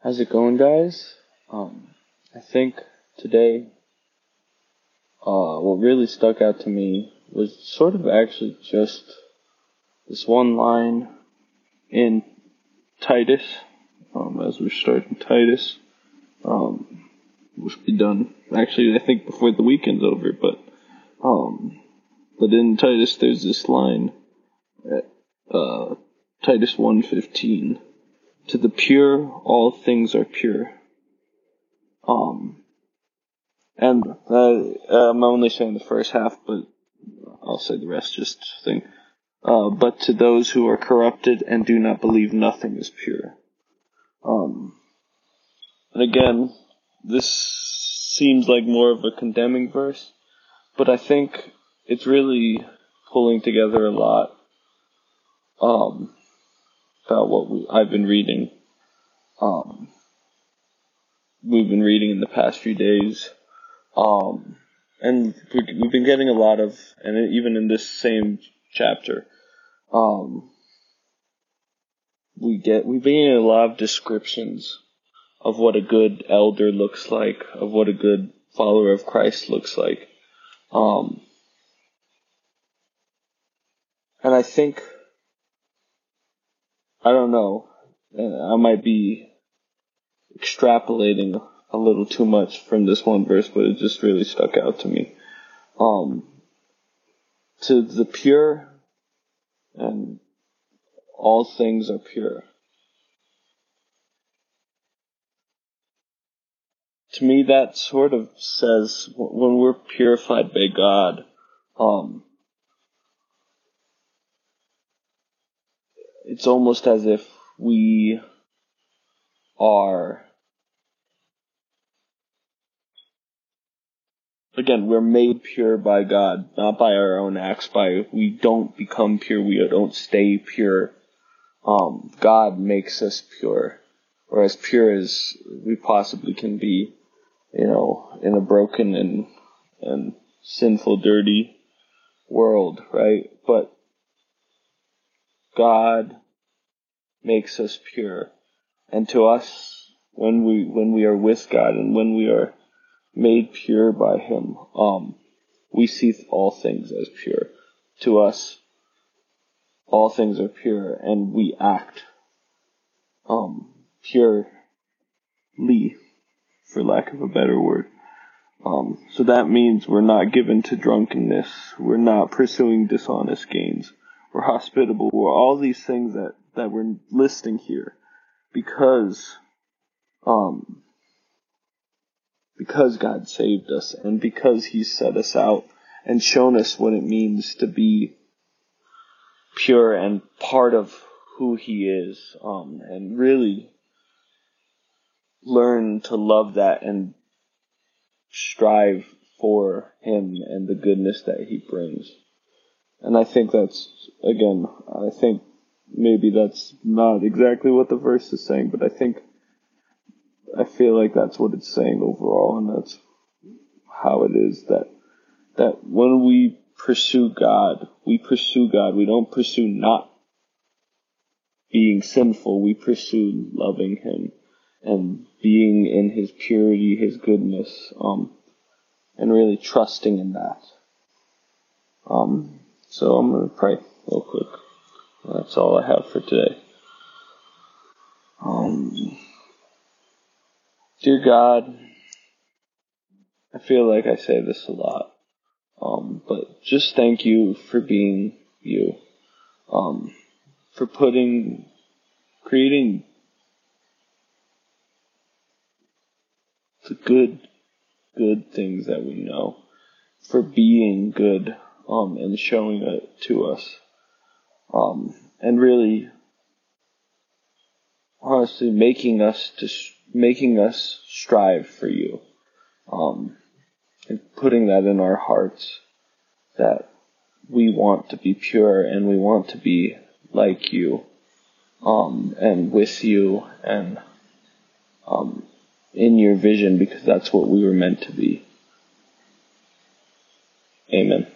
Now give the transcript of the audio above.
How's it going, guys? Um, I think today, uh, what really stuck out to me was sort of actually just this one line in Titus, um, as we're starting Titus, um, which will be done actually, I think before the weekend's over, but, um, but in Titus there's this line at, uh, Titus 115 to the pure, all things are pure. Um, and I'm only saying the first half, but I'll say the rest just thing. Uh, but to those who are corrupted and do not believe nothing is pure. Um, and again, this seems like more of a condemning verse, but I think it's really pulling together a lot. Um, about what we, I've been reading. Um, we've been reading in the past few days. Um, and we've been getting a lot of, and even in this same chapter, um, we get, we've been getting a lot of descriptions of what a good elder looks like, of what a good follower of Christ looks like. Um, and I think I don't know. I might be extrapolating a little too much from this one verse, but it just really stuck out to me. Um, to the pure, and all things are pure. To me, that sort of says when we're purified by God, um, it's almost as if we are again we're made pure by God, not by our own acts. By we don't become pure, we don't stay pure. Um, God makes us pure, or as pure as we possibly can be. You know, in a broken and and sinful, dirty world, right? But God makes us pure. And to us, when we, when we are with God and when we are made pure by Him, um, we see all things as pure. To us, all things are pure and we act, um, purely, for lack of a better word. Um, so that means we're not given to drunkenness. We're not pursuing dishonest gains we're hospitable, we're all these things that, that we're listing here because, um, because God saved us and because He set us out and shown us what it means to be pure and part of who He is, um, and really learn to love that and strive for Him and the goodness that He brings. And I think that's, again, I think maybe that's not exactly what the verse is saying, but I think, I feel like that's what it's saying overall, and that's how it is that, that when we pursue God, we pursue God. We don't pursue not being sinful. We pursue loving Him and being in His purity, His goodness, um, and really trusting in that. Um, so I'm going to pray real quick. That's all I have for today. Um, dear God, I feel like I say this a lot, um, but just thank you for being you, um, for putting, creating the good, good things that we know, for being good um, and showing it to us. Um, and really, honestly, making us to making us strive for you, um, and putting that in our hearts that we want to be pure and we want to be like you, um, and with you and um, in your vision because that's what we were meant to be. Amen.